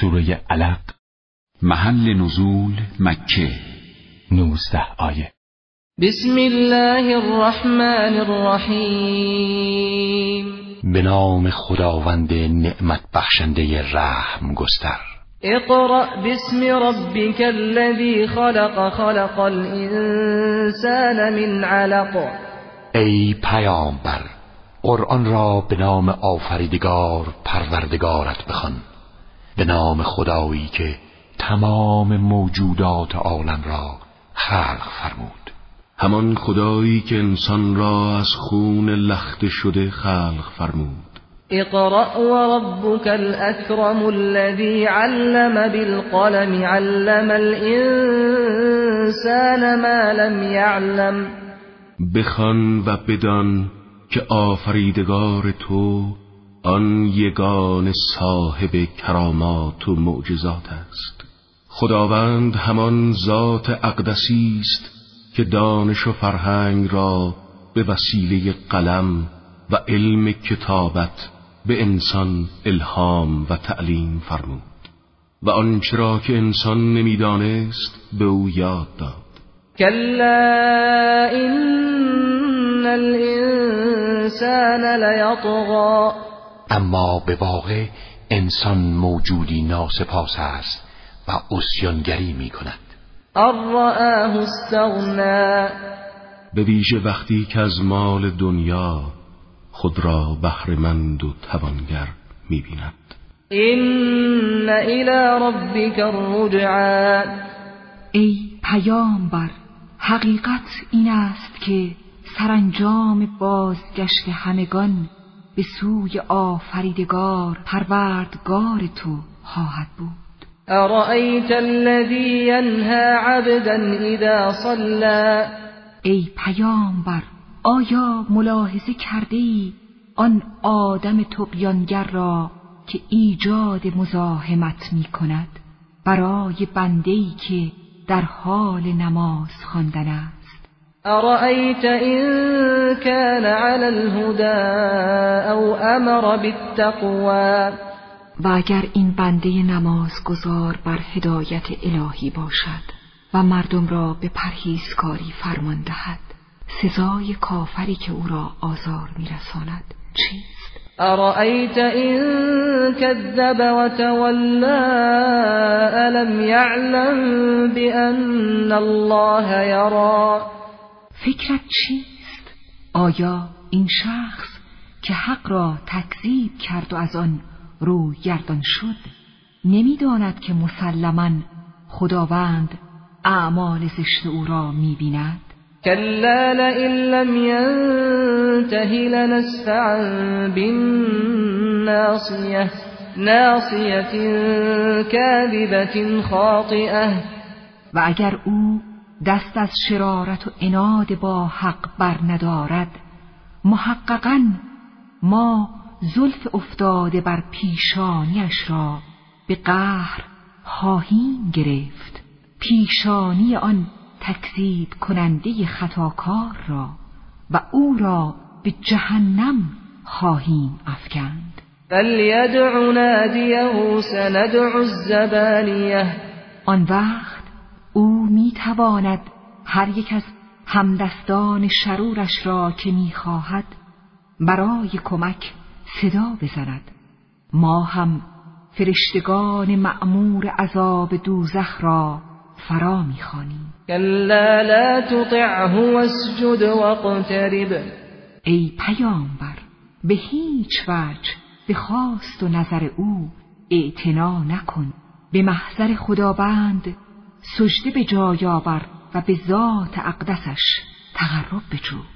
سوره علق محل نزول مکه. نوزده آیه. بسم الله الرحمن الرحیم. به نام خداوند نعمت بخشنده رحم گستر. اقرأ باسم ربك الذي خلق خلق الانسان من علق. ای پیامبر قرآن را به نام آفریدگار پروردگارت بخوان. به نام خدایی که تمام موجودات عالم را خلق فرمود. همان خدایی که انسان را از خون لخت شده خلق فرمود. اقرأ وربك الأكرم الذي علم بالقلم علم الإنسان ما لم يعلم. بخوان و بدان که آفریدگار تو آن یگان صاحب کرامات و معجزات است. خداوند همان ذات اقدسی است که دانش و فرهنگ را به وسیله قلم و علم کتابت به انسان الهام و تعلیم فرمود. و آنچه را که انسان نمی‌دانست به او یاد داد. كلا إن الإنسان ليطغى اما به واقع انسان موجودی ناسپاس است و اسیانگری می کند به ویژه وقتی که از مال دنیا خود را بهرهمند و توانگر می‌بیند. إن إلى ربك الرجعا. ای پیامبر حقیقت این است که سرانجام بازگشت همگان به سوی آفریدگار پروردگار تو خواهد بود. أرأيت الذي ينهى عبدا إذا صلى؟ ای پیامبر آیا ملاحظه کرده ای آن آدم تقیانگر را که ایجاد مزاحمت می کند برای بندهی که در حال نماز خواندن است. أرأيت إن كان على الهدى أو أمر بالتقوى؟ و اگر این بنده نمازگزار بر هدایت الهی باشد و مردم را به پرهیزکاری فرمان دهد سزای کافری که او را آزار میرساند چیست؟ أرأيت إن كذب وتولى ألم يعلم بأن الله يرى فکرت چیست؟ آیا این شخص که حق را تکذیب کرد و از آن روی گردان شد نمی‌داند که مسلما خداوند اعمال زشت او را می‌بیند؟ كلا لئن لم ينته لنسفعا بالناصية ناصية كاذبة خاطئة. و اگر او دست از شرارت و اناد با حق بر ندارد. محققا ما زلف افتاده بر پیشانیش را به قهر خواهیم گرفت. پیشانی آن تکذیب کننده خطاکار را و او را به جهنم خواهیم افکند. فليدع ناديه سندع الزبانية. آن وقت او می‌تواند هر یک از همدستان شرورش را که می‌خواهد برای کمک صدا بزند. ما هم فرشتگان مأمور عذاب دوزخ را فرا می‌خوانیم. كلا لا تطعه واسجد واقترب. ای پیامبر به هیچ وجه به خواست و نظر او اعتنا نکن. به محضر خداوند سجده به جای آور و به ذات اقدسش تقرب بجو.